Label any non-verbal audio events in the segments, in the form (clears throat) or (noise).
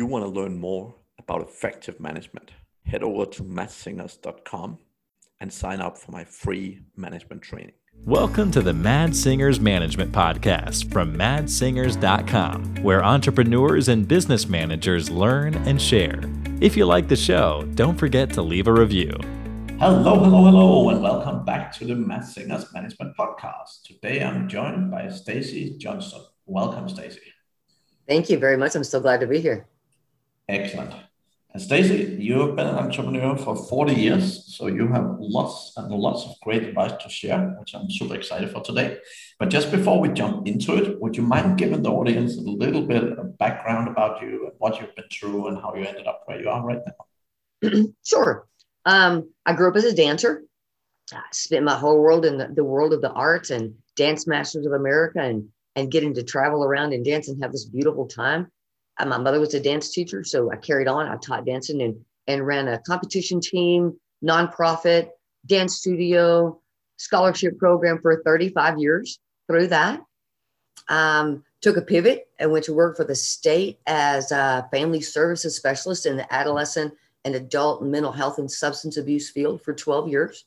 you want to learn more about effective management, head over to madssingers.com and sign up for my free management training. Welcome to the Mads Singers Management Podcast from madssingers.com, where entrepreneurs and business managers learn and share. If you like the show, don't forget to leave a review. Hello, hello, hello, and welcome back to the Mads Singers Management Podcast. Today I'm joined by Stacy Johnson. Welcome, Stacy. Thank you very much. I'm so glad to be here. Excellent. And Stacy, you've been an entrepreneur for 40 years, so you have lots and lots of great advice to share, which I'm super excited for today. But just before we jump into it, would you mind giving the audience a little bit of background about you and what you've been through and how you ended up where you are right now? (clears throat) sure. Um, I grew up as a dancer. I spent my whole world in the, the world of the arts and Dance Masters of America and, and getting to travel around and dance and have this beautiful time my mother was a dance teacher, so I carried on. I taught dancing and and ran a competition team, nonprofit, dance studio, scholarship program for 35 years. Through that, um, took a pivot and went to work for the state as a family services specialist in the adolescent and adult mental health and substance abuse field for 12 years,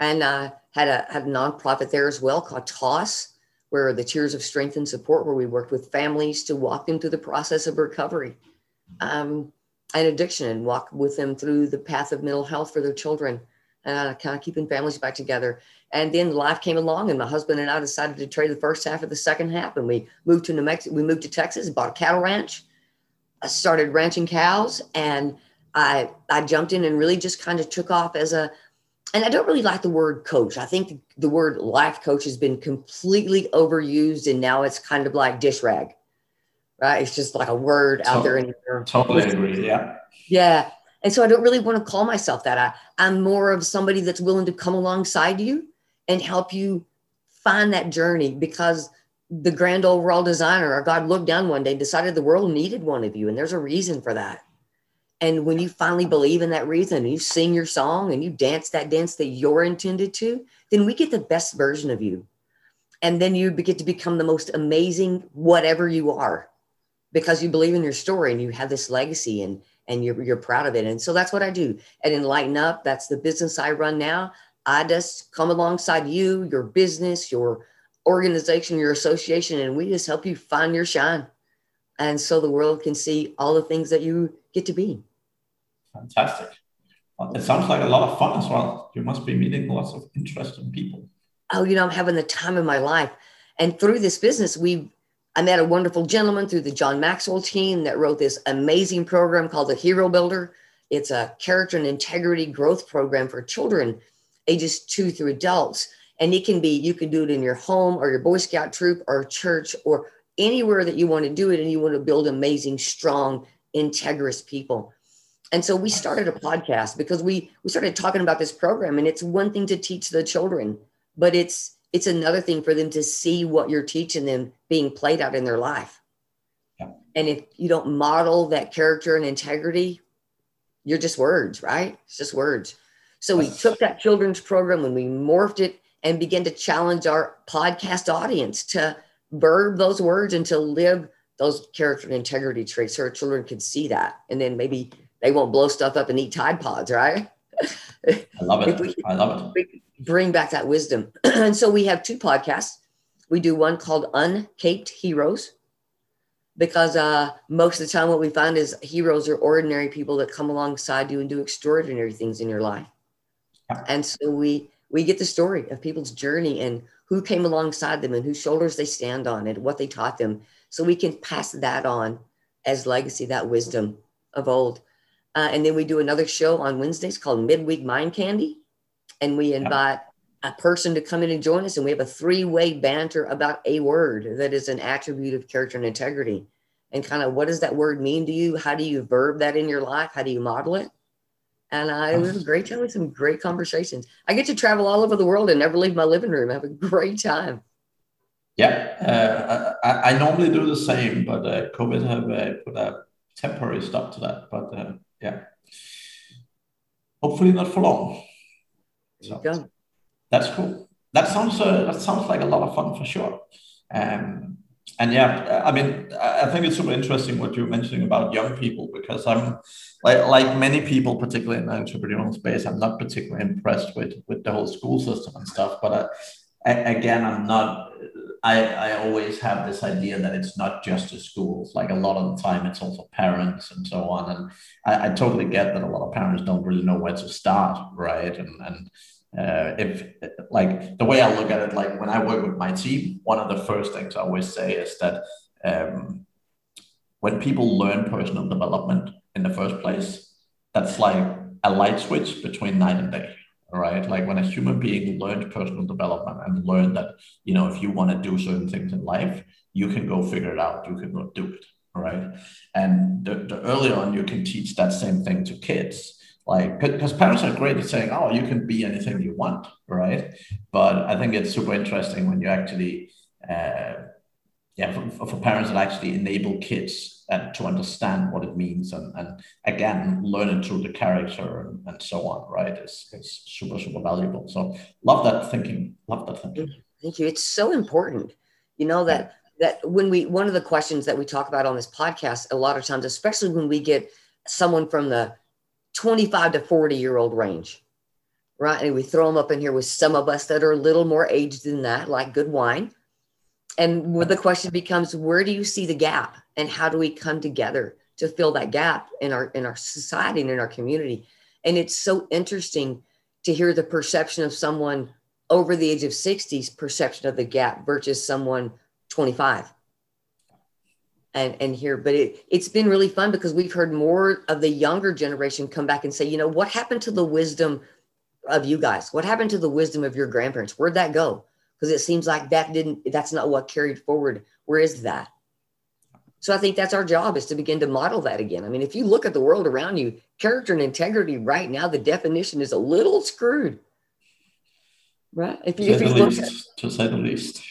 and uh, had a had a nonprofit there as well called TOSS where the Tears of Strength and Support, where we worked with families to walk them through the process of recovery um, and addiction and walk with them through the path of mental health for their children, uh, kind of keeping families back together. And then life came along, and my husband and I decided to trade the first half of the second half, and we moved to New Mexico. We moved to Texas, bought a cattle ranch. I started ranching cows, and I I jumped in and really just kind of took off as a and I don't really like the word coach. I think the word life coach has been completely overused and now it's kind of like dish rag, right? It's just like a word out there. In totally agree. Yeah. Yeah. And so I don't really want to call myself that. I, I'm more of somebody that's willing to come alongside you and help you find that journey because the grand overall designer or God looked down one day, decided the world needed one of you. And there's a reason for that. And when you finally believe in that reason and you sing your song and you dance that dance that you're intended to, then we get the best version of you. And then you get to become the most amazing whatever you are because you believe in your story and you have this legacy and and you're, you're proud of it. And so that's what I do. And Enlighten Up, that's the business I run now. I just come alongside you, your business, your organization, your association, and we just help you find your shine. And so the world can see all the things that you get to be. Fantastic. It sounds like a lot of fun as well. You must be meeting lots of interesting people. Oh, you know, I'm having the time of my life. And through this business, we I met a wonderful gentleman through the John Maxwell team that wrote this amazing program called the Hero Builder. It's a character and integrity growth program for children ages two through adults. And it can be, you can do it in your home or your Boy Scout troop or church or anywhere that you want to do it and you want to build amazing, strong, integrous people. And so we started a podcast because we we started talking about this program and it's one thing to teach the children, but it's it's another thing for them to see what you're teaching them being played out in their life. Yeah. And if you don't model that character and integrity, you're just words, right? It's just words. So we took that children's program and we morphed it and began to challenge our podcast audience to verb those words and to live those character and integrity traits so our children can see that. And then maybe they won't blow stuff up and eat Tide Pods, right? I love it. I love it. bring back that wisdom. (clears throat) and so we have two podcasts. We do one called Uncaped Heroes because uh, most of the time what we find is heroes are ordinary people that come alongside you and do extraordinary things in your life. Yeah. And so we we get the story of people's journey and who came alongside them and whose shoulders they stand on and what they taught them. So we can pass that on as legacy, that wisdom of old. Uh, and then we do another show on Wednesdays called Midweek Mind Candy. And we invite yeah. a person to come in and join us. And we have a three way banter about a word that is an attribute of character and integrity. And kind of what does that word mean to you? How do you verb that in your life? How do you model it? And uh, it was a great time with some great conversations. I get to travel all over the world and never leave my living room. I have a great time. Yeah, uh, I, I, normally do the same, but uh, COVID have uh, put a temporary stop to that. But uh, yeah, hopefully not for long. So, that's cool. That sounds uh, that sounds like a lot of fun for sure. Um, and yeah, I mean, I think it's super interesting what you're mentioning about young people because I'm like like many people, particularly in the entrepreneurial space, I'm not particularly impressed with with the whole school system and stuff. But Again, I'm not. I I always have this idea that it's not just the schools. Like a lot of the time, it's also parents and so on. And I, I totally get that a lot of parents don't really know where to start, right? And and uh, if like the way I look at it, like when I work with my team, one of the first things I always say is that um, when people learn personal development in the first place, that's like a light switch between night and day. Right, like when a human being learned personal development and learned that you know if you want to do certain things in life, you can go figure it out. You can go do it. Right, and the, the earlier on you can teach that same thing to kids, like because parents are great at saying oh you can be anything you want right but i think it's super interesting when you actually uh, yeah for, for, parents that actually enable kids uh, to understand what it means and, and again learn it through the character and, and so on right? Is is super super valuable. So love that thinking love that thinking. Thank you. It's so important you know that that when we one of the questions that we talk about on this podcast a lot of times especially when we get someone from the 25 to 40 year old range, right? And we throw them up in here with some of us that are a little more aged than that, like good wine. And the question becomes, where do you see the gap and how do we come together to fill that gap in our in our society and in our community? And it's so interesting to hear the perception of someone over the age of 60's perception of the gap versus someone 25 and, and here, but it, it's been really fun because we've heard more of the younger generation come back and say, you know, what happened to the wisdom of you guys? What happened to the wisdom of your grandparents? Where'd that go? Because it seems like that didn't, that's not what carried forward. Where is that? So I think that's our job is to begin to model that again. I mean, if you look at the world around you, character and integrity right now, the definition is a little screwed. Right? If you, if you look at, to say the least.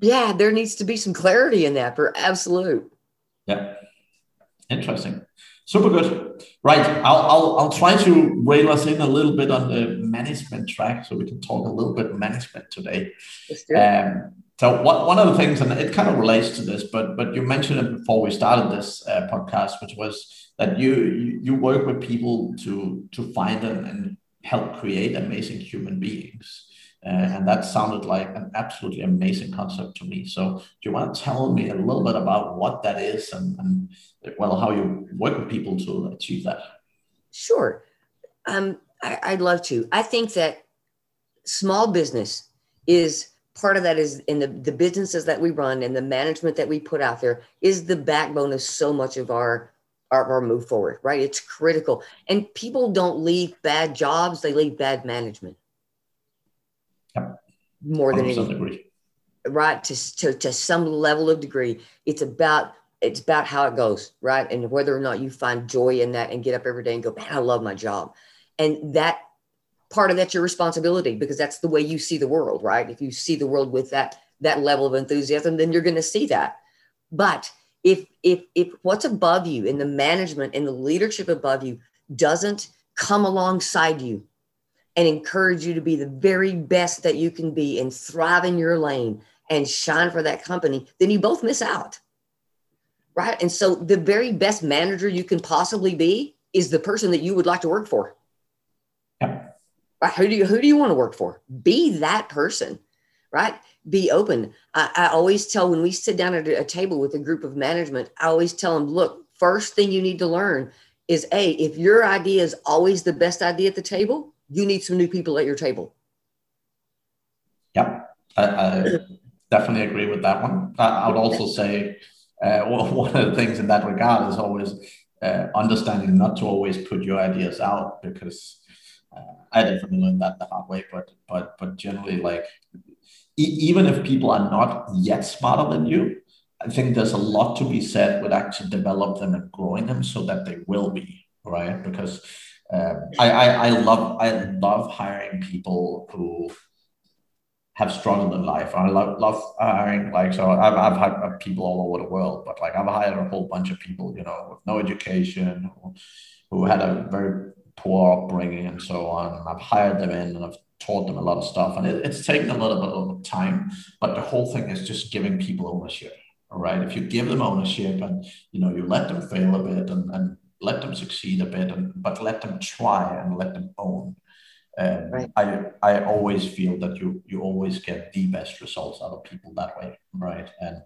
Yeah, there needs to be some clarity in that for absolute. Yeah. Interesting. Super good. Right. I'll, I'll, I'll try to rail us in a little bit on the management track so we can talk a little bit management today. Um, so what, one of the things, and it kind of relates to this, but but you mentioned it before we started this uh, podcast, which was that you, you, work with people to to find and, and help create amazing human beings. Uh, and that sounded like an absolutely amazing concept to me. So, do you want to tell me a little bit about what that is and, and well, how you work with people to achieve that? Sure. Um, I, would love to. I think that small business is part of that is in the, the businesses that we run and the management that we put out there is the backbone of so much of our our, our move forward, right? It's critical. And people don't leave bad jobs, they leave bad management more than anything. Right. To, to, to some level of degree, it's about, it's about how it goes. Right. And whether or not you find joy in that and get up every day and go, man, I love my job. And that part of that's your responsibility because that's the way you see the world. Right. If you see the world with that, that level of enthusiasm, then you're going to see that. But if, if, if what's above you in the management and the leadership above you doesn't come alongside you and encourage you to be the very best that you can be and thrive in your lane and shine for that company, then you both miss out. Right. And so the very best manager you can possibly be is the person that you would like to work for. Right. Who do you who do you want to work for? Be that person. Right. Be open. I, I always tell when we sit down at a table with a group of management, I always tell them, look, first thing you need to learn is a if your idea is always the best idea at the table, you need some new people at your table. Yeah, I, I definitely agree with that one. I, I would also (laughs) say uh, one of the things in that regard is always uh, understanding not to always put your ideas out because I definitely learned that the hard way. But but but generally, like e- even if people are not yet smarter than you, I think there's a lot to be said with actually develop them and growing them so that they will be right because um, I, I, I love I love hiring people who have struggled in life. I love love hiring like so. I've I've had people all over the world, but like I've hired a whole bunch of people, you know, with no education, who, who had a very poor upbringing and so on. And I've hired them in and I've taught them a lot of stuff, and it, it's taken a little bit of time. But the whole thing is just giving people ownership right? If you give them ownership and you know you let them fail a bit and, and let them succeed a bit, and but let them try and let them own. Um, right. I I always feel that you you always get the best results out of people that way, right? And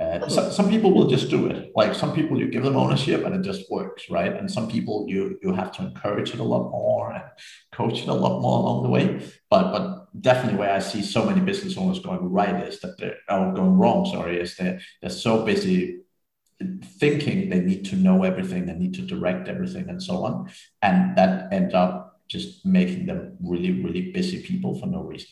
uh, some, some people will just do it. Like some people, you give them ownership and it just works, right? And some people, you you have to encourage it a lot more and coach it a lot more along the way. But but definitely, where I see so many business owners going right is that they're oh, going wrong. Sorry, is that they're so busy thinking they need to know everything, they need to direct everything, and so on, and that ends up just making them really really busy people for no reason.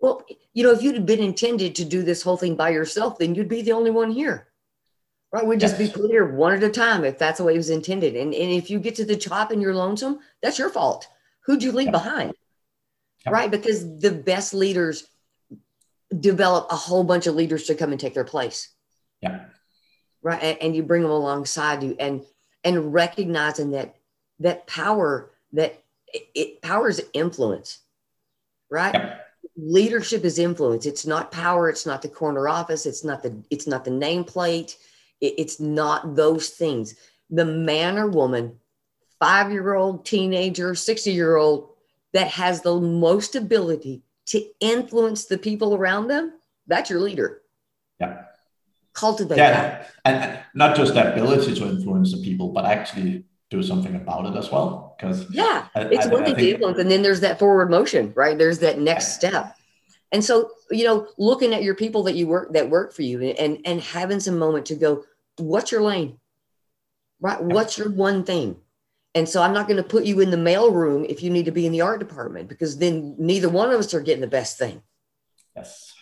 Well, you know, if you'd been intended to do this whole thing by yourself, then you'd be the only one here. Right? We'd just yes. be clear one at a time if that's the way it was intended. And, and if you get to the top and you're lonesome, that's your fault. Who'd you leave behind? Right? Because the best leaders develop a whole bunch of leaders to come and take their place. Yeah. Right. And, and you bring them alongside you and and recognizing that that power that it, it power is influence. Right leadership is influence. It's not power. It's not the corner office. It's not the it's not the nameplate. It, it's not those things. The man or woman five year old teenager 60 year old that has the most ability to influence the people around them that's your leader. Yeah. Cultivate yeah. that. and not just the ability to influence the people but actually do something about it as well. Because yeah, I, it's I, one thing to influence, and then there's that forward motion, right? There's that next step. And so, you know, looking at your people that you work that work for you and and having some moment to go, what's your lane? Right? What's your one thing? And so I'm not going to put you in the mail room if you need to be in the art department because then neither one of us are getting the best thing. Yes.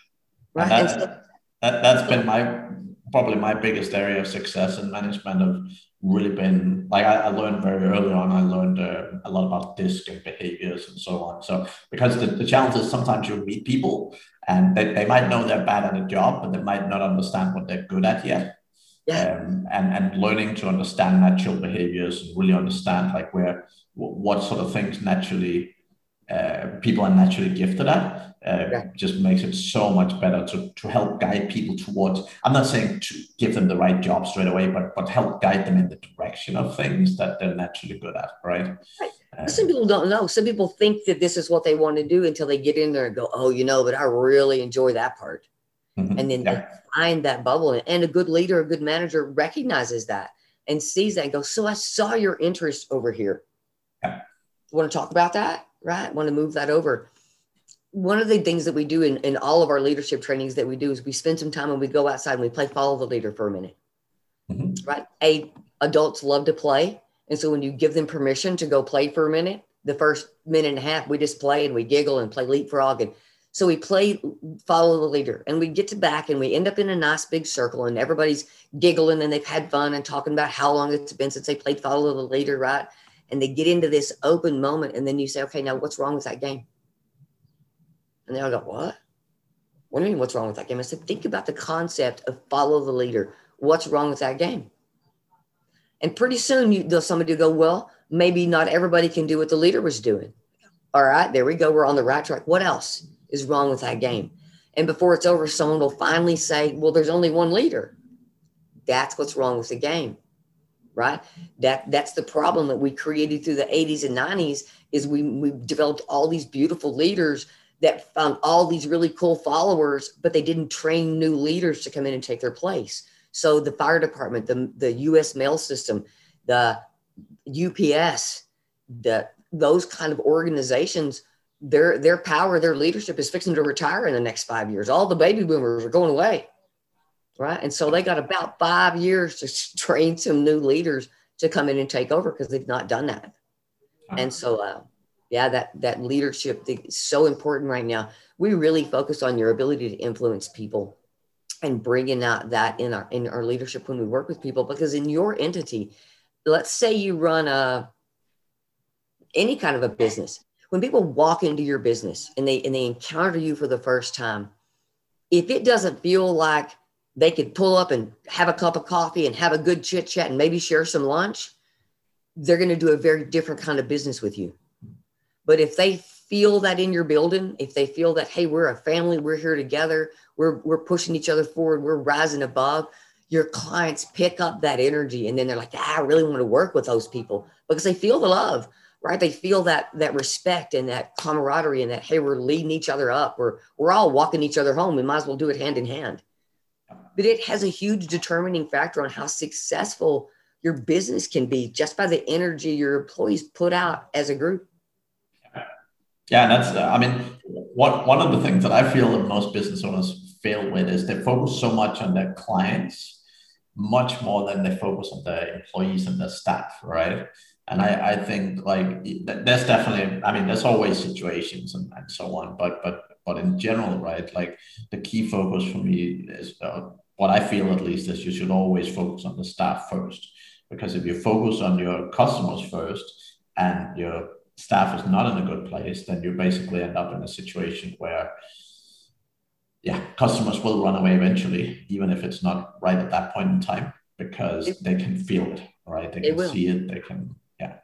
Right. And that, so, that, that's been my probably my biggest area of success in management have really been like I, I learned very early on. I learned uh, a lot about DISC and behaviors and so on. So because the, the challenge is sometimes you meet people and they, they might know they're bad at a job, but they might not understand what they're good at yet. Yeah. Um, and and learning to understand natural behaviors and really understand like where what sort of things naturally uh, people are naturally gifted at uh, yeah. just makes it so much better to, to help guide people towards i'm not saying to give them the right job straight away but but help guide them in the direction of things that they're naturally good at right, right. Uh, some people don't know some people think that this is what they want to do until they get in there and go oh you know but i really enjoy that part mm-hmm. and then yeah. they find that bubble and a good leader a good manager recognizes that and sees that and goes so i saw your interest over here yeah. want to talk about that right want to move that over one of the things that we do in, in all of our leadership trainings that we do is we spend some time and we go outside and we play follow the leader for a minute. Mm-hmm. Right? A adults love to play. And so when you give them permission to go play for a minute, the first minute and a half, we just play and we giggle and play leapfrog. And so we play follow the leader and we get to back and we end up in a nice big circle and everybody's giggling and they've had fun and talking about how long it's been since they played follow the leader, right? And they get into this open moment. And then you say, okay, now what's wrong with that game? And they all go, What? What do you mean, what's wrong with that game? I said, Think about the concept of follow the leader. What's wrong with that game? And pretty soon, you, somebody will go, Well, maybe not everybody can do what the leader was doing. All right, there we go. We're on the right track. What else is wrong with that game? And before it's over, someone will finally say, Well, there's only one leader. That's what's wrong with the game right that that's the problem that we created through the 80s and 90s is we we developed all these beautiful leaders that found all these really cool followers, but they didn't train new leaders to come in and take their place. So the fire department, the, the US mail system, the UPS, the those kind of organizations, their their power, their leadership is fixing to retire in the next five years. All the baby boomers are going away. Right. And so they got about five years to train some new leaders to come in and take over because they've not done that. And so uh, yeah that that leadership is so important right now we really focus on your ability to influence people and bringing out that in our in our leadership when we work with people because in your entity let's say you run a any kind of a business when people walk into your business and they and they encounter you for the first time if it doesn't feel like they could pull up and have a cup of coffee and have a good chit chat and maybe share some lunch they're going to do a very different kind of business with you but if they feel that in your building, if they feel that, hey, we're a family, we're here together, we're, we're pushing each other forward, we're rising above, your clients pick up that energy and then they're like, ah, I really want to work with those people because they feel the love, right? They feel that that respect and that camaraderie and that, hey, we're leading each other up. We're, we're all walking each other home. We might as well do it hand in hand. But it has a huge determining factor on how successful your business can be just by the energy your employees put out as a group. Yeah, and that's, uh, I mean, one, one of the things that I feel that most business owners fail with is they focus so much on their clients, much more than they focus on their employees and their staff, right? And I, I think like there's definitely, I mean, there's always situations and, and so on, but, but, but in general, right? Like the key focus for me is uh, what I feel at least is you should always focus on the staff first, because if you focus on your customers first and your staff is not in a good place, then you basically end up in a situation where, yeah, customers will run away eventually, even if it's not right at that point in time, because it, they can feel it, right? They can see it. They can, yeah.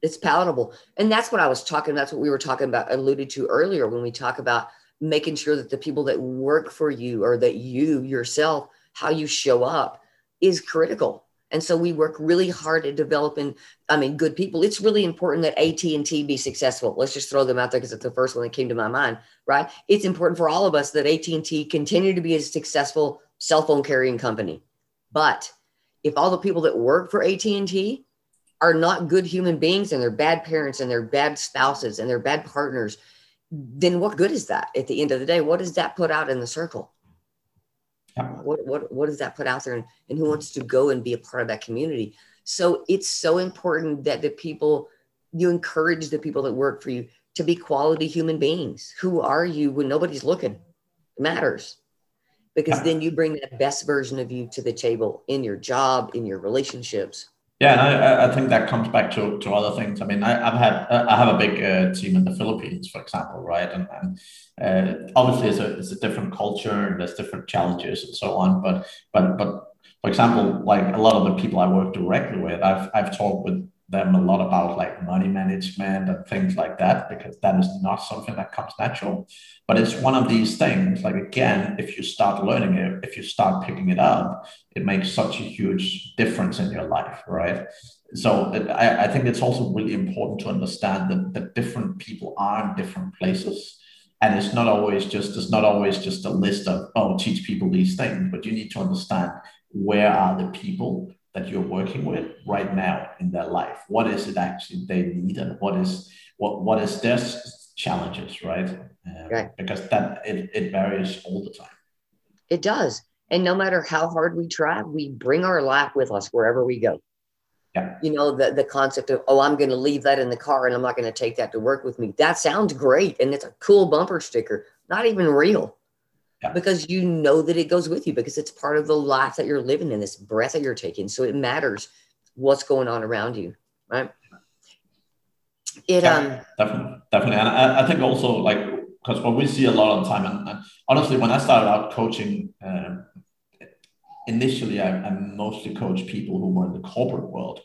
It's palatable, and that's what I was talking. That's what we were talking about, alluded to earlier when we talk about making sure that the people that work for you or that you yourself, how you show up, is critical. And so we work really hard at developing i mean good people. It's really important that at&t be successful. Let's just throw them out there because it's the first one that came to my mind right? It's important for all of us that at&t continue to be a successful cell phone carrying company. But if all the people that work for at&t are not good human beings and they're bad parents and they're bad spouses and they're bad partners then what good is that at the end of the day what does that put out in the circle what, what, what does that put out there and, and who wants to go and be a part of that community? So it's so important that the people, you encourage the people that work for you to be quality human beings. Who are you when nobody's looking? It matters because then you bring that best version of you to the table in your job, in your relationships. Yeah, and I, I think that comes back to, to other things. I mean, I, have had I have a big uh, team in the Philippines, for example, right? And, and uh, obviously, it's a it's a different culture and there's different challenges and so on. But but but for example, like a lot of the people I work directly with, I've I've talked with them a lot about like money management and things like that because that is not something that comes natural. But it's one of these things like again if you start learning it if you start picking it up it makes such a huge difference in your life right? So it, I, I think it's also really important to understand that, that different people are in different places. And it's not always just it's not always just a list of oh teach people these things but you need to understand where are the people that you're working with right now in their life? What is it actually they need and what is what what is their challenges right, uh, right. because that it, it varies all the time. It does. And no matter how hard we try we bring our life with us wherever we go. Yeah. you know the, the concept of oh i'm going to leave that in the car and i'm not going to take that to work with me. That sounds great and it's a cool bumper sticker. Not even real yeah. because you know that it goes with you because it's part of the life that you're living in, this breath that you're taking. So it matters what's going on around you, right? It yeah, um definitely, definitely, and I, I think also like because what we see a lot of the time, and, and honestly, when I started out coaching, um, initially I, I mostly coached people who were in the corporate world.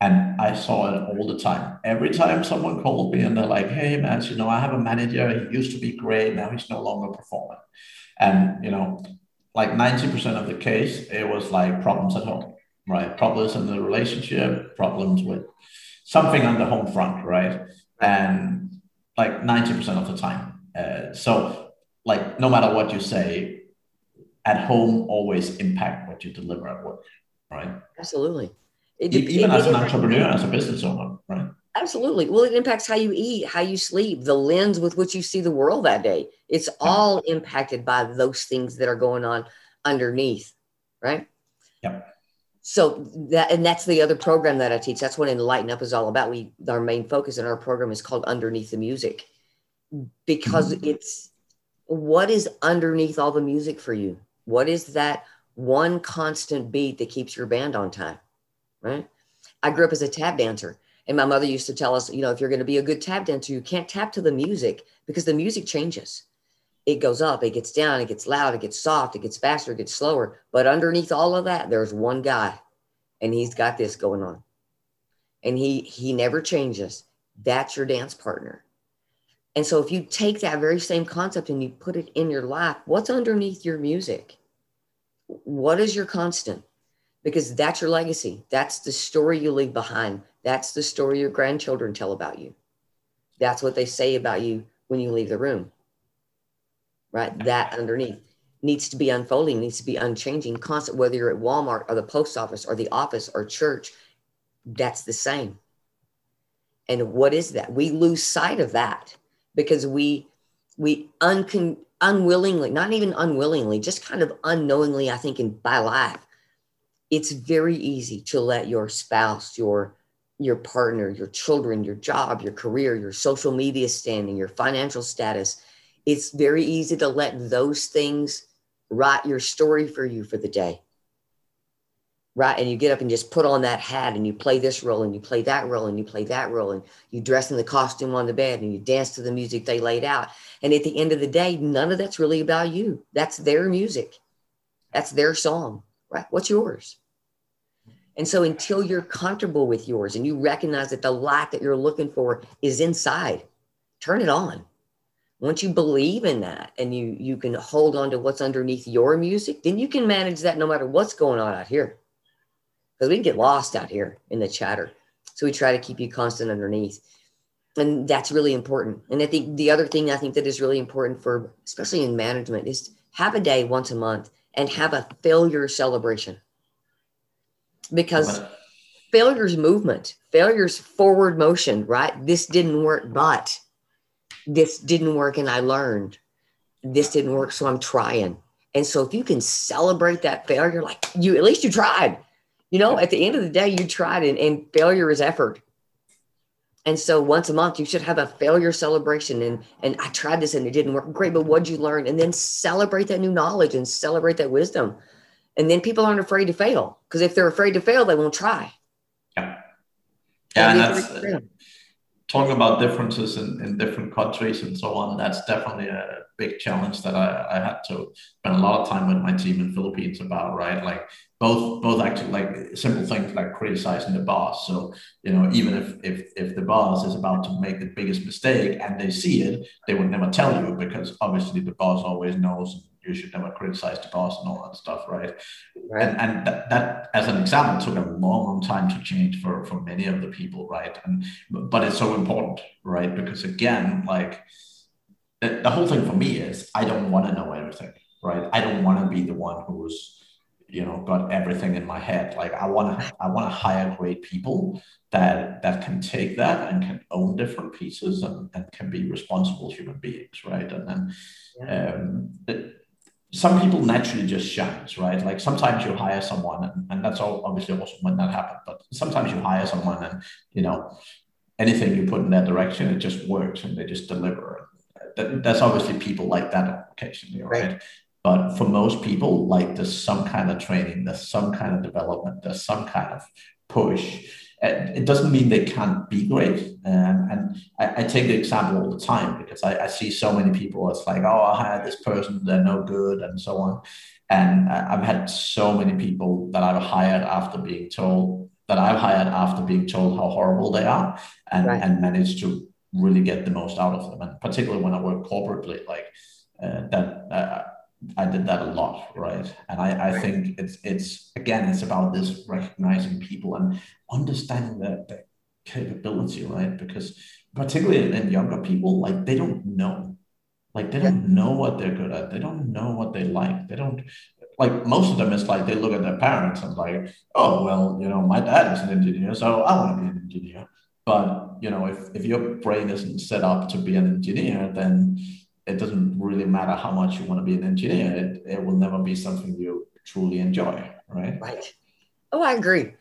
And I saw it all the time. Every time someone called me and they're like, hey, man, you know, I have a manager. He used to be great. Now he's no longer performing. And, you know, like 90% of the case, it was like problems at home, right? Problems in the relationship, problems with something on the home front, right? And like 90% of the time. Uh, so, like, no matter what you say, at home always impact what you deliver at work, right? Absolutely. It, Even it, as an entrepreneur, as a business owner, right? Absolutely. Well, it impacts how you eat, how you sleep, the lens with which you see the world that day. It's all impacted by those things that are going on underneath, right? Yep. So that and that's the other program that I teach. That's what Enlighten Up is all about. We our main focus in our program is called Underneath the Music because mm-hmm. it's what is underneath all the music for you? What is that one constant beat that keeps your band on time? Right? I grew up as a tap dancer and my mother used to tell us, you know, if you're going to be a good tap dancer, you can't tap to the music because the music changes. It goes up, it gets down, it gets loud, it gets soft, it gets faster, it gets slower. But underneath all of that, there's one guy, and he's got this going on. And he he never changes. That's your dance partner. And so if you take that very same concept and you put it in your life, what's underneath your music? What is your constant? Because that's your legacy. That's the story you leave behind. That's the story your grandchildren tell about you. That's what they say about you when you leave the room. Right? That underneath needs to be unfolding, needs to be unchanging, constant, whether you're at Walmart or the post office or the office or church, that's the same. And what is that? We lose sight of that because we we uncon, unwillingly, not even unwillingly, just kind of unknowingly, I think, in by life, it's very easy to let your spouse, your your partner, your children, your job, your career, your social media standing, your financial status, it's very easy to let those things write your story for you for the day right? And you get up and just put on that hat and you play this role and you play that role and you play that role and you dress in the costume on the bed and you dance to the music they laid out. And at the end of the day, none of that's really about you. That's their music. That's their song, right? What's yours? And so until you're comfortable with yours and you recognize that the light that you're looking for is inside, turn it on. Once you believe in that and you you can hold on to what's underneath your music, then you can manage that no matter what's going on out here because we can get lost out here in the chatter. So we try to keep you constant underneath. And that's really important. And I think the other thing I think that is really important for, especially in management, is have a day once a month and have a failure celebration. Because failure's movement, failure's forward motion, right? This didn't work, but this didn't work and I learned. This didn't work, so I'm trying. And so if you can celebrate that failure, like you at least you tried you know, at the end of the day, you tried and, and failure is effort. And so once a month, you should have a failure celebration. And, and I tried this and it didn't work. Great, but what'd you learn? And then celebrate that new knowledge and celebrate that wisdom. And then people aren't afraid to fail because if they're afraid to fail, they won't try. Yeah. Yeah. And that's, talking about differences in, in different countries and so on, that's definitely a big challenge that I, I had to spend a lot of time with my team in Philippines about, right? Like both both actually like simple things like criticizing the boss. So, you know, even if if if the boss is about to make the biggest mistake and they see it, they would never tell you because obviously the boss always knows you should never criticize the boss and all that stuff, right? right. And, and that, that, as an example, took a long, long time to change for, for many of the people, right? And but it's so important, right? Because again, like the, the whole thing for me is I don't want to know everything, right? I don't want to be the one who's you know got everything in my head like i want to i want to hire great people that that can take that and can own different pieces and, and can be responsible human beings right and then yeah. um, some people naturally just shines, right? Like sometimes you hire someone, and, and that's all obviously also when that happen. But sometimes you hire someone, and you know anything you put in that direction, it just works, and they just deliver. That, that's obviously people like that occasionally, right? right? But for most people, like there's some kind of training, there's some kind of development, there's some kind of push it doesn't mean they can't be great. Um, and I, I, take the example all the time because I, I, see so many people. It's like, oh, I hired this person, they're no good, and so on. And I've had so many people that I've hired after being told that I've hired after being told how horrible they are, and right. and managed to really get the most out of them. And particularly when I work corporately, like uh, that. Uh, I did that a lot, right? And I, I think it's it's again it's about this recognizing people and understanding their, the capability, right? Because particularly in, in younger people, like they don't know, like they don't know what they're good at. They don't know what they like. They don't like most of them. It's like they look at their parents and like, oh well, you know, my dad is an engineer, so I want to be an engineer. But you know, if if your brain isn't set up to be an engineer, then it doesn't really matter how much you want to be an engineer. It, it will never be something you truly enjoy, right? Right. Oh, I agree.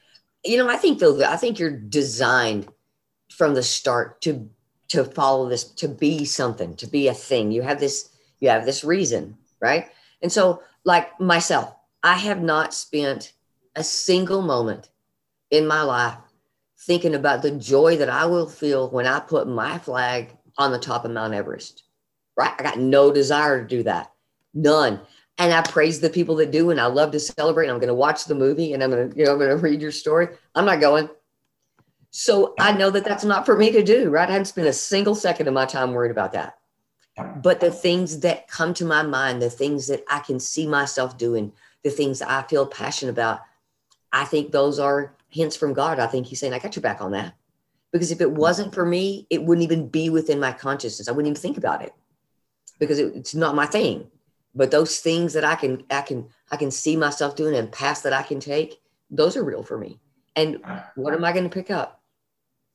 You know, I think though, I think you're designed from the start to to follow this, to be something, to be a thing. You have this, you have this reason, right? And so, like myself, I have not spent a single moment in my life thinking about the joy that I will feel when I put my flag on the top of Mount Everest right? I got no desire to do that, none. And I praise the people that do, and I love to celebrate. I'm going to watch the movie, and I'm going to, you know, I'm going to read your story. I'm not going. So I know that that's not for me to do, right? I haven't spent a single second of my time worried about that. But the things that come to my mind, the things that I can see myself doing, the things I feel passionate about, I think those are hints from God. I think He's saying, I got your back on that. Because if it wasn't for me, it wouldn't even be within my consciousness. I wouldn't even think about it because it, it's not my thing. But those things that I can, I can, I can see myself doing and paths that I can take, those are real for me. And what am I going to pick up?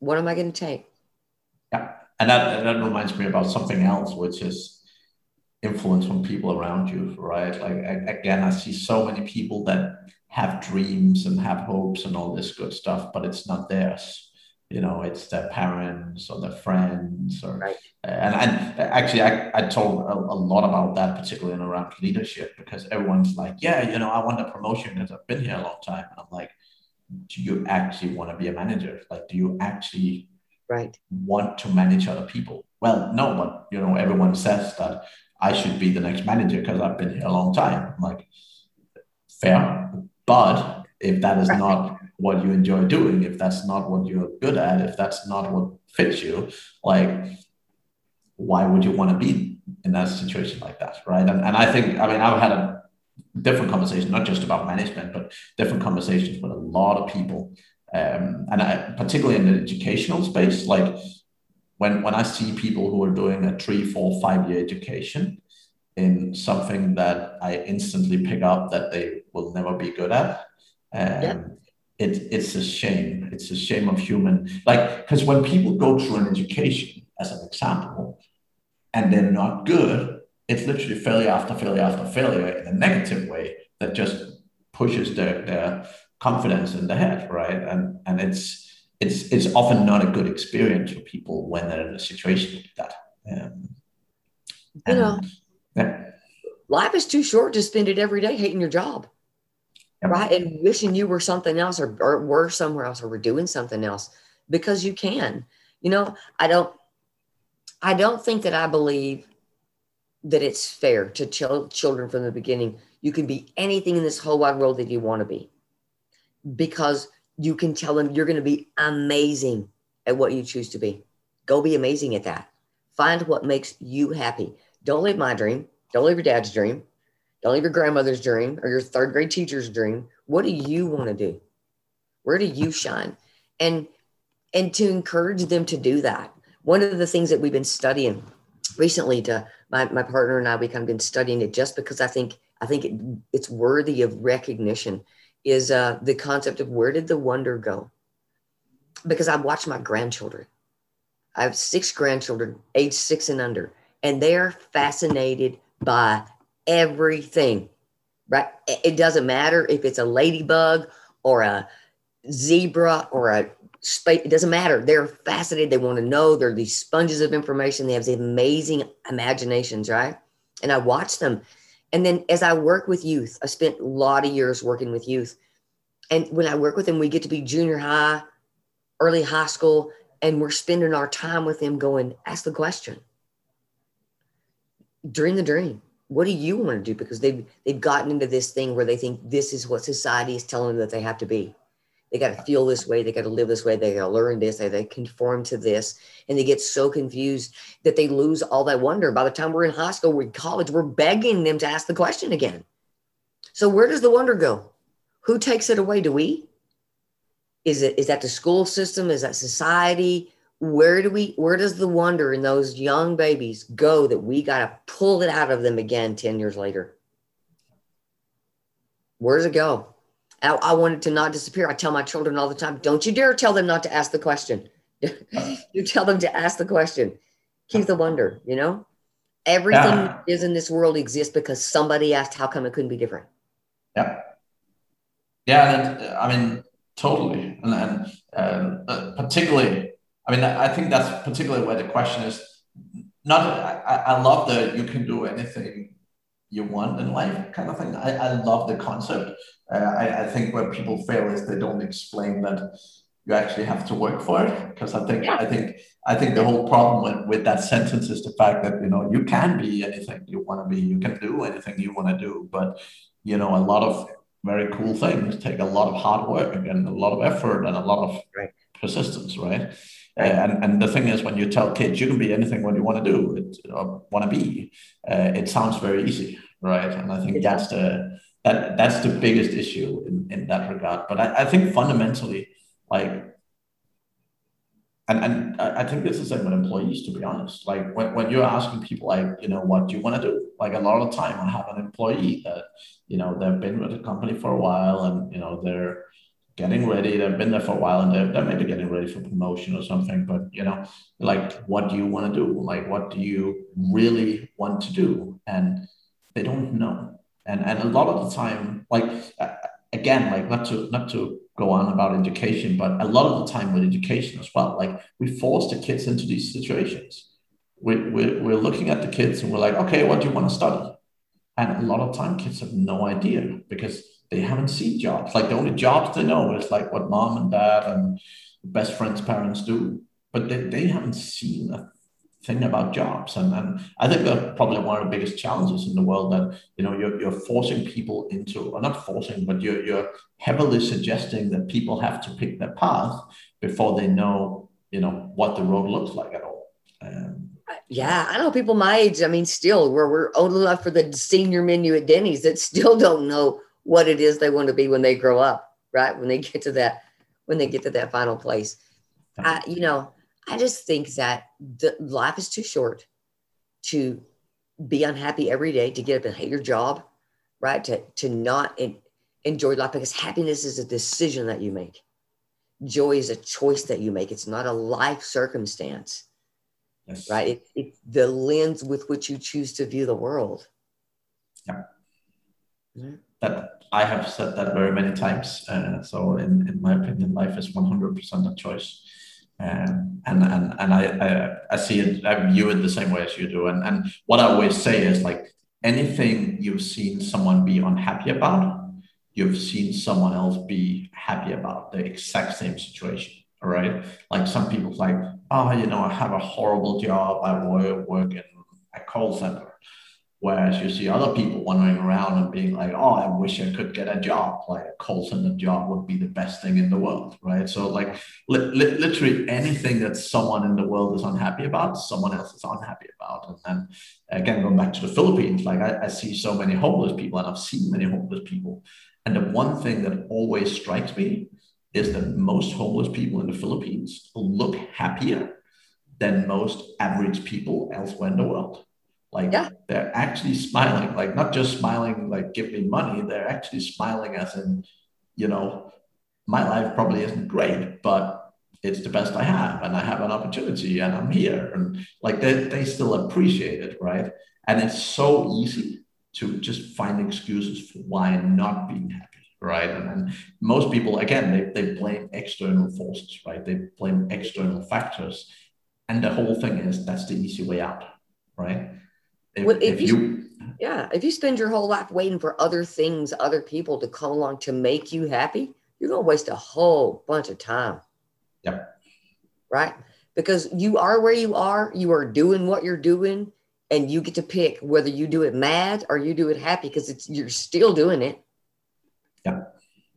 What am I going to take? Yeah. And that, that reminds me about something else, which is influence from people around you, right? Like, again, I see so many people that have dreams and have hopes and all this good stuff, but it's not theirs you know it's their parents or their friends or right. and, and actually I, I told a, a, lot about that particularly in around leadership because everyone's like yeah you know i want a promotion because i've been here a long time. And i'm like do you actually want to be a manager? Like do you actually right. want to manage other people? Well no but you know everyone says that i should be the next manager because i've been here a long time. I'm like fair but if that is not what you enjoy doing, if that's not what you're good at, if that's not what fits you, like why would you want to be in that situation like that, right? And, and I think, I mean, I've had a different conversation, not just about management, but different conversations with a lot of people, um, and I, particularly in the educational space, like when when I see people who are doing a three, four, five year education in something that I instantly pick up that they will never be good at. Um, yeah it, it's a shame. It's a shame of human, like, because when people go through an education, as an example, and they're not good, it's literally failure after failure after failure in a negative way that just pushes their, their confidence in the head, right? And and it's it's it's often not a good experience for people when they're in a situation like that. Um, you know, yeah. life is too short to spend it every day hating your job yep. right? And wishing you were something else or, or were somewhere else or were doing something else because you can. You know, I don't, I don't think that I believe that it's fair to ch- children from the beginning. You can be anything in this whole wide world that you want to be because you can tell them you're going to be amazing at what you choose to be. Go be amazing at that. Find what makes you happy. Don't live my dream. Don't live your dad's dream. Don't leave your grandmother's dream or your third grade teacher's dream. What do you want to do? Where do you shine? And and to encourage them to do that. One of the things that we've been studying recently to my, my partner and I, we kind of been studying it just because I think I think it, it's worthy of recognition is uh, the concept of where did the wonder go? Because I watch my grandchildren. I have six grandchildren, age six and under, and they're fascinated by everything, right? It doesn't matter if it's a ladybug or a zebra or a space. It doesn't matter. They're fascinated. They want to know. They're these sponges of information. They have these amazing imaginations, right? And I watch them. And then as I work with youth, I spent a lot of years working with youth. And when I work with them, we get to be junior high, early high school, and we're spending our time with them going, ask the question. Dream the dream what do you want to do? Because they've they've gotten into this thing where they think this is what society is telling them that they have to be. They got to feel this way they got to live this way they got to learn this they, they conform to this and they get so confused that they lose all that wonder. By the time we're in high school we're in college we're begging them to ask the question again. So where does the wonder go? Who takes it away? Do we? Is it is that the school system? Is that society where do we where does the wonder in those young babies go that we got to pull it out of them again 10 years later? Where does it go? I, I want it to not disappear. I tell my children all the time don't you dare tell them not to ask the question. (laughs) You tell them to ask the question. Keep the wonder you know? Everything yeah. is in this world exists because somebody asked how come it couldn't be different. Yeah. Yeah i mean totally. And, and uh, uh, particularly I mean, I think that's particularly where the question is. Not, I, I love that you can do anything you want in life, kind of thing. I, I love the concept. Uh, I, I think where people fail is they don't explain that you actually have to work for it. Because I think, I think, I think the whole problem with, with that sentence is the fact that you know you can be anything you want to be. You can do anything you want to do, but you know a lot of very cool things take a lot of hard work and a lot of effort and a lot of right persistence, right? Uh, and, and the thing is, when you tell kids you can be anything what you want to do, it, or want to be, uh, it sounds very easy, right? And I think that's the that that's the biggest issue in, in that regard. But I, I think fundamentally, like and, and I think this is like with employees, to be honest. Like when, when you're asking people, like, you know, what do you want to do? Like a lot of the time, I have an employee that, you know, they've been with the company for a while and, you know, they're getting ready. They've been there for a while and they're, they're maybe getting ready for promotion or something. But, you know, like, what do you want to do? Like, what do you really want to do? And they don't know. And, and a lot of the time, like, uh, again, like not to, not to go on about education, but a lot of the time with education as well, like we force the kids into these situations. We, we're, we're looking at the kids and we're like, okay, what do you want to study? And a lot of time kids have no idea because they haven't seen jobs. Like the only jobs they know is like what mom and dad and best friends' parents do, but they, they haven't seen a thing about jobs. And, and I think that's probably one of the biggest challenges in the world that, you know, you're, you're forcing people into, or not forcing, but you're, you're heavily suggesting that people have to pick their path before they know, you know, what the road looks like at all. Um, yeah, I know people my age. I mean, still, where we're old enough for the senior menu at Denny's that still don't know what it is they want to be when they grow up, right? When they get to that, when they get to that final place. I, you know, I just think that the life is too short to be unhappy every day, to get up and hate your job, right? To, to not in, enjoy life because happiness is a decision that you make. Joy is a choice that you make. It's not a life circumstance, yes. right? It, it's the lens with which you choose to view the world. Yeah. Mm-hmm. That I have said that very many times. Uh, so, in, in my opinion, life is 100% a choice. Um, and and and I, I, I see it I view it the same way as you do. And and what I always say is like anything you've seen someone be unhappy about you've seen someone else be happy about the exact same situation all right? Like some people like oh you know I have a horrible job. I work work in a call center Whereas you see other people wandering around and being like, oh, I wish I could get a job. Like a call center job would be the best thing in the world, right? So, like, li- li- literally anything that someone in the world is unhappy about, someone else is unhappy about. And then, again, going back to the Philippines, like, I, I see so many homeless people and I've seen many homeless people. And the one thing that always strikes me is that most homeless people in the Philippines look happier than most average people elsewhere in the world. Like yeah. they're actually smiling, like not just smiling, like give me money. They're actually smiling as in, you know, my life probably isn't great, but it's the best I have, and I have an opportunity, and I'm here, and like they they still appreciate it, right? And it's so easy to just find excuses for why not being happy, right? And, and most people, again, they they blame external forces, right? They blame external factors, and the whole thing is that's the easy way out, right? If, well, if, if you, you, yeah, if you spend your whole life waiting for other things, other people to come along to make you happy, you're going to waste a whole bunch of time. Yep. Right? Because you are where you are, you are doing what you're doing, and you get to pick whether you do it mad or you do it happy because it's you're still doing it. Yeah.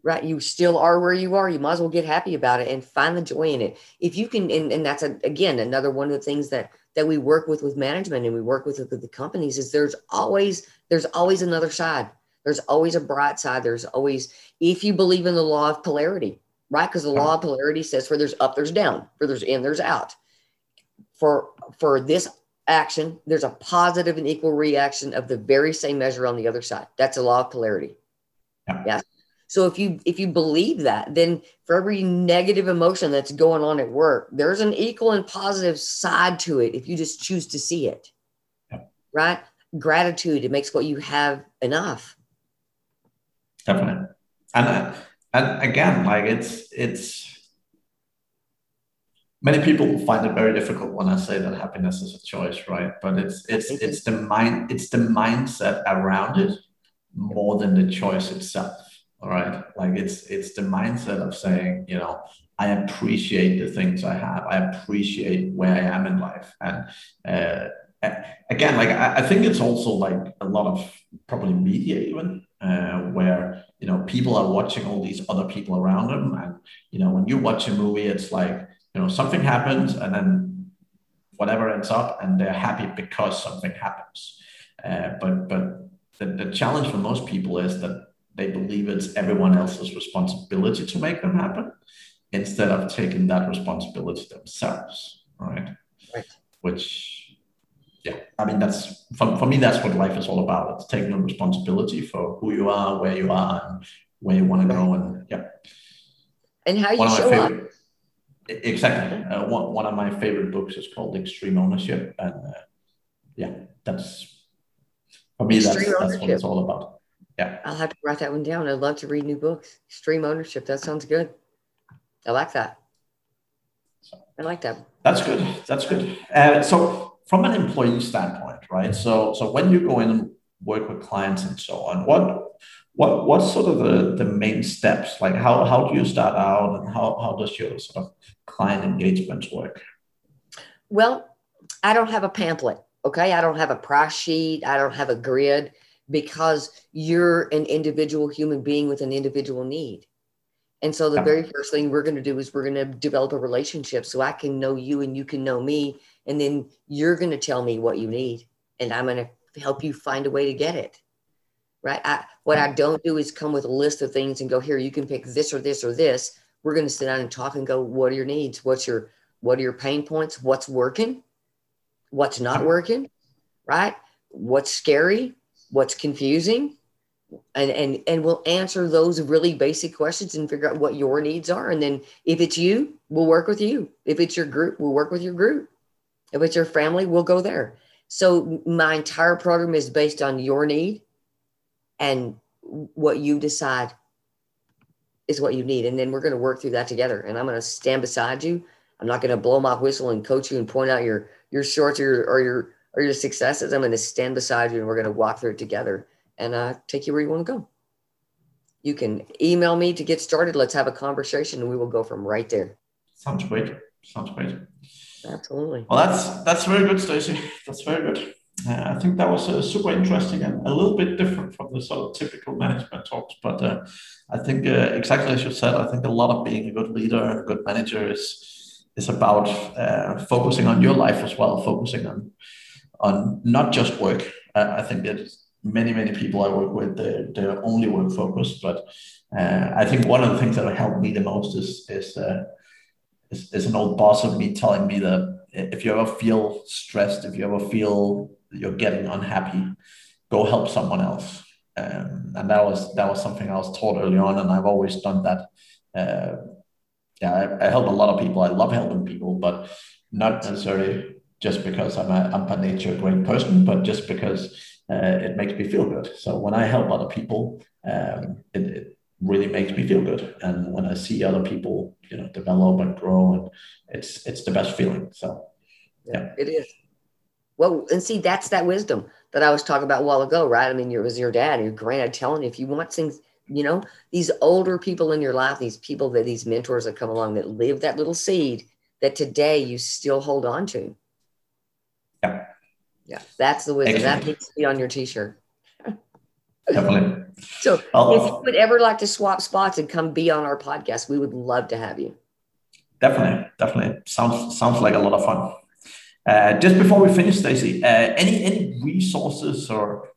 Right. You still are where you are. You might as well get happy about it and find the joy in it. If you can, and, and that's a, again another one of the things that that we work with with management and we work with with the companies is there's always there's always another side. There's always a bright side. There's always if you believe in the law of polarity right? Because the law of polarity says for there's up there's down for there's in there's out. For for this action there's a positive and equal reaction of the very same measure on the other side. That's a law of polarity. Yeah. yes so if you if you believe that, then for every negative emotion that's going on at work, there's an equal and positive side to it if you just choose to see it. Right? Gratitude, it makes what you have enough. Definitely. And uh, and again, like it's it's many people find it very difficult when I say that happiness is a choice, right? But it's it's it's the mind it's the mindset around it more than the choice itself all right? Like it's it's the mindset of saying you know i appreciate the things i have. I appreciate where i am in life. And uh, again like I, I, think it's also like a lot of probably media even uh, where you know people are watching all these other people around them, and you know when you watch a movie, it's like you know something happens, and then whatever ends up, and they're happy because something happens. Uh, but but the, the challenge for most people is that they believe it's everyone else's responsibility to make them happen instead of taking that responsibility themselves, right? Right. Which, yeah, I mean, that's for, for me, that's what life is all about. It's taking responsibility for who you are, where you are, and where you want to go. And yeah. And how you show up. Exactly. Uh, one, one of my favorite books is called Extreme Ownership. And uh, yeah, that's for me, that's, that's what it's all about. Yeah. I'll have to write that one down. I'd love to read new books. Stream ownership. That sounds good. I like that. I like that. That's good. That's good. Uh, so from an employee standpoint, right? So so when you go in and work with clients and so on, what what what's sort of the, the main steps? Like how how do you start out and how, how does your sort of client engagement work? Well, I don't have a pamphlet. Okay. I don't have a price sheet. I don't have a grid because you're an individual human being with an individual need. And so the very first thing we're going to do is we're going to develop a relationship so I can know you and you can know me. And then you're going to tell me what you need. And I'm going to help you find a way to get it. Right. I, what I don't do is come with a list of things and go, here, you can pick this or this or this. We're going to sit down and talk and go, what are your needs? What's your, what are your pain points? What's working? What's not mm-hmm. working? Right. What's scary? What's confusing? and and and we'll answer those really basic questions and figure out what your needs are. And then if it's you we'll work with you. If it's your group we'll work with your group. If it's your family we'll go there. So my entire program is based on your need and what you decide is what you need. And then we're going to work through that together. And i'm going to stand beside you. I'm not going to blow my whistle and coach you and point out your your shorts or or your or your successes i'm going to stand beside you and we're going to walk through it together and uh, take you where you want to go. You can email me to get started. Let's have a conversation and we will go from right there. Sounds great. Sounds great. Absolutely. Well, that's that's very good, Stacy. That's very good. Uh, I think that was uh, super interesting and a little bit different from the sort of typical management talks. But uh, I think uh, exactly as you said, I think a lot of being a good leader and a good manager is is about uh, focusing on your life as well, focusing on on not just work. I think that many many people I work with they're, they're only work focused, but uh, I think one of the things that helped me the most is is, uh, is is an old boss of me telling me that if you ever feel stressed, if you ever feel you're getting unhappy, go help someone else. Um, and that was that was something I was taught early on, and I've always done that. Uh, yeah, I, I help a lot of people. I love helping people, but not necessarily just because I'm a I'm by nature a great person, but just because uh, it makes me feel good. So when I help other people, um, it, it, really makes me feel good. And when I see other people, you know, develop and grow, and it's it's the best feeling. So yeah, it is. Well, and see, that's that wisdom that I was talking about a while ago, right? I mean, it was your dad, your granddad telling you if you want things, you know, these older people in your life, these people that these mentors that come along that live that little seed that today you still hold on to. Yeah. Yeah, that's the wisdom. Excellent. That needs to be on your t-shirt. Definitely. So oh. if you would ever like to swap spots and come be on our podcast, we would love to have you. Definitely, definitely. Sounds sounds like a lot of fun. Uh, just before we finish, Stacy, uh, any any resources or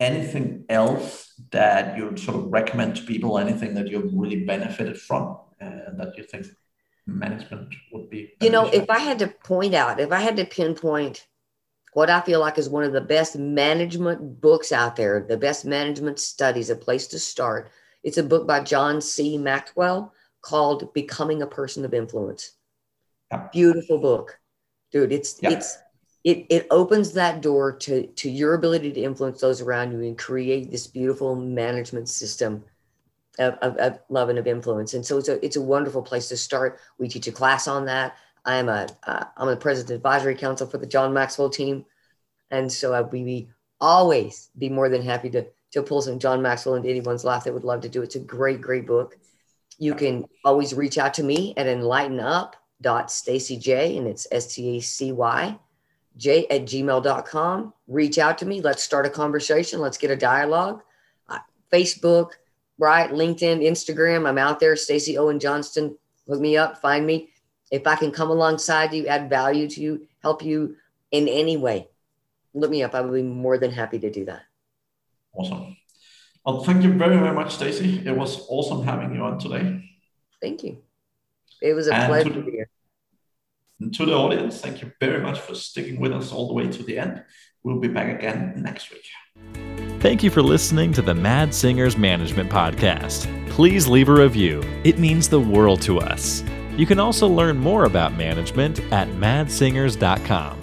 anything else that you'd sort of recommend to people? Anything that you've really benefited from uh, that you think management would be? You know, if I had to point out, if I had to pinpoint what I feel like is one of the best management books out there, the best management studies, a place to start. It's a book by John C. Maxwell called Becoming a Person of Influence. Yeah. Beautiful book. Dude, it's yeah. it's it it opens that door to to your ability to influence those around you and create this beautiful management system of, of, of love and of influence. And so it's a it's a wonderful place to start. We teach a class on that. I'm a am uh, a president advisory council for the John Maxwell team, and so I would be always be more than happy to to pull some John Maxwell into anyone's life that would love to do. It's a great, great book. You can always reach out to me at enlightenup.stacyj, and it's S T A C Y J at gmail.com. Reach out to me. Let's start a conversation. Let's get a dialogue. Facebook, right? LinkedIn, Instagram. I'm out there. Stacy Owen Johnston. Look me up, find me. If I can come alongside you, add value to you, help you in any way, look me up. I would be more than happy to do that. Awesome. Well, thank you very, very much, Stacy. It was awesome having you on today. Thank you. It was a and pleasure to be here. And to the audience, thank you very much for sticking with us all the way to the end. We'll be back again next week. Thank you for listening to the Mads Singers Management Podcast. Please leave a review, it means the world to us. You can also learn more about management at madssingers.com.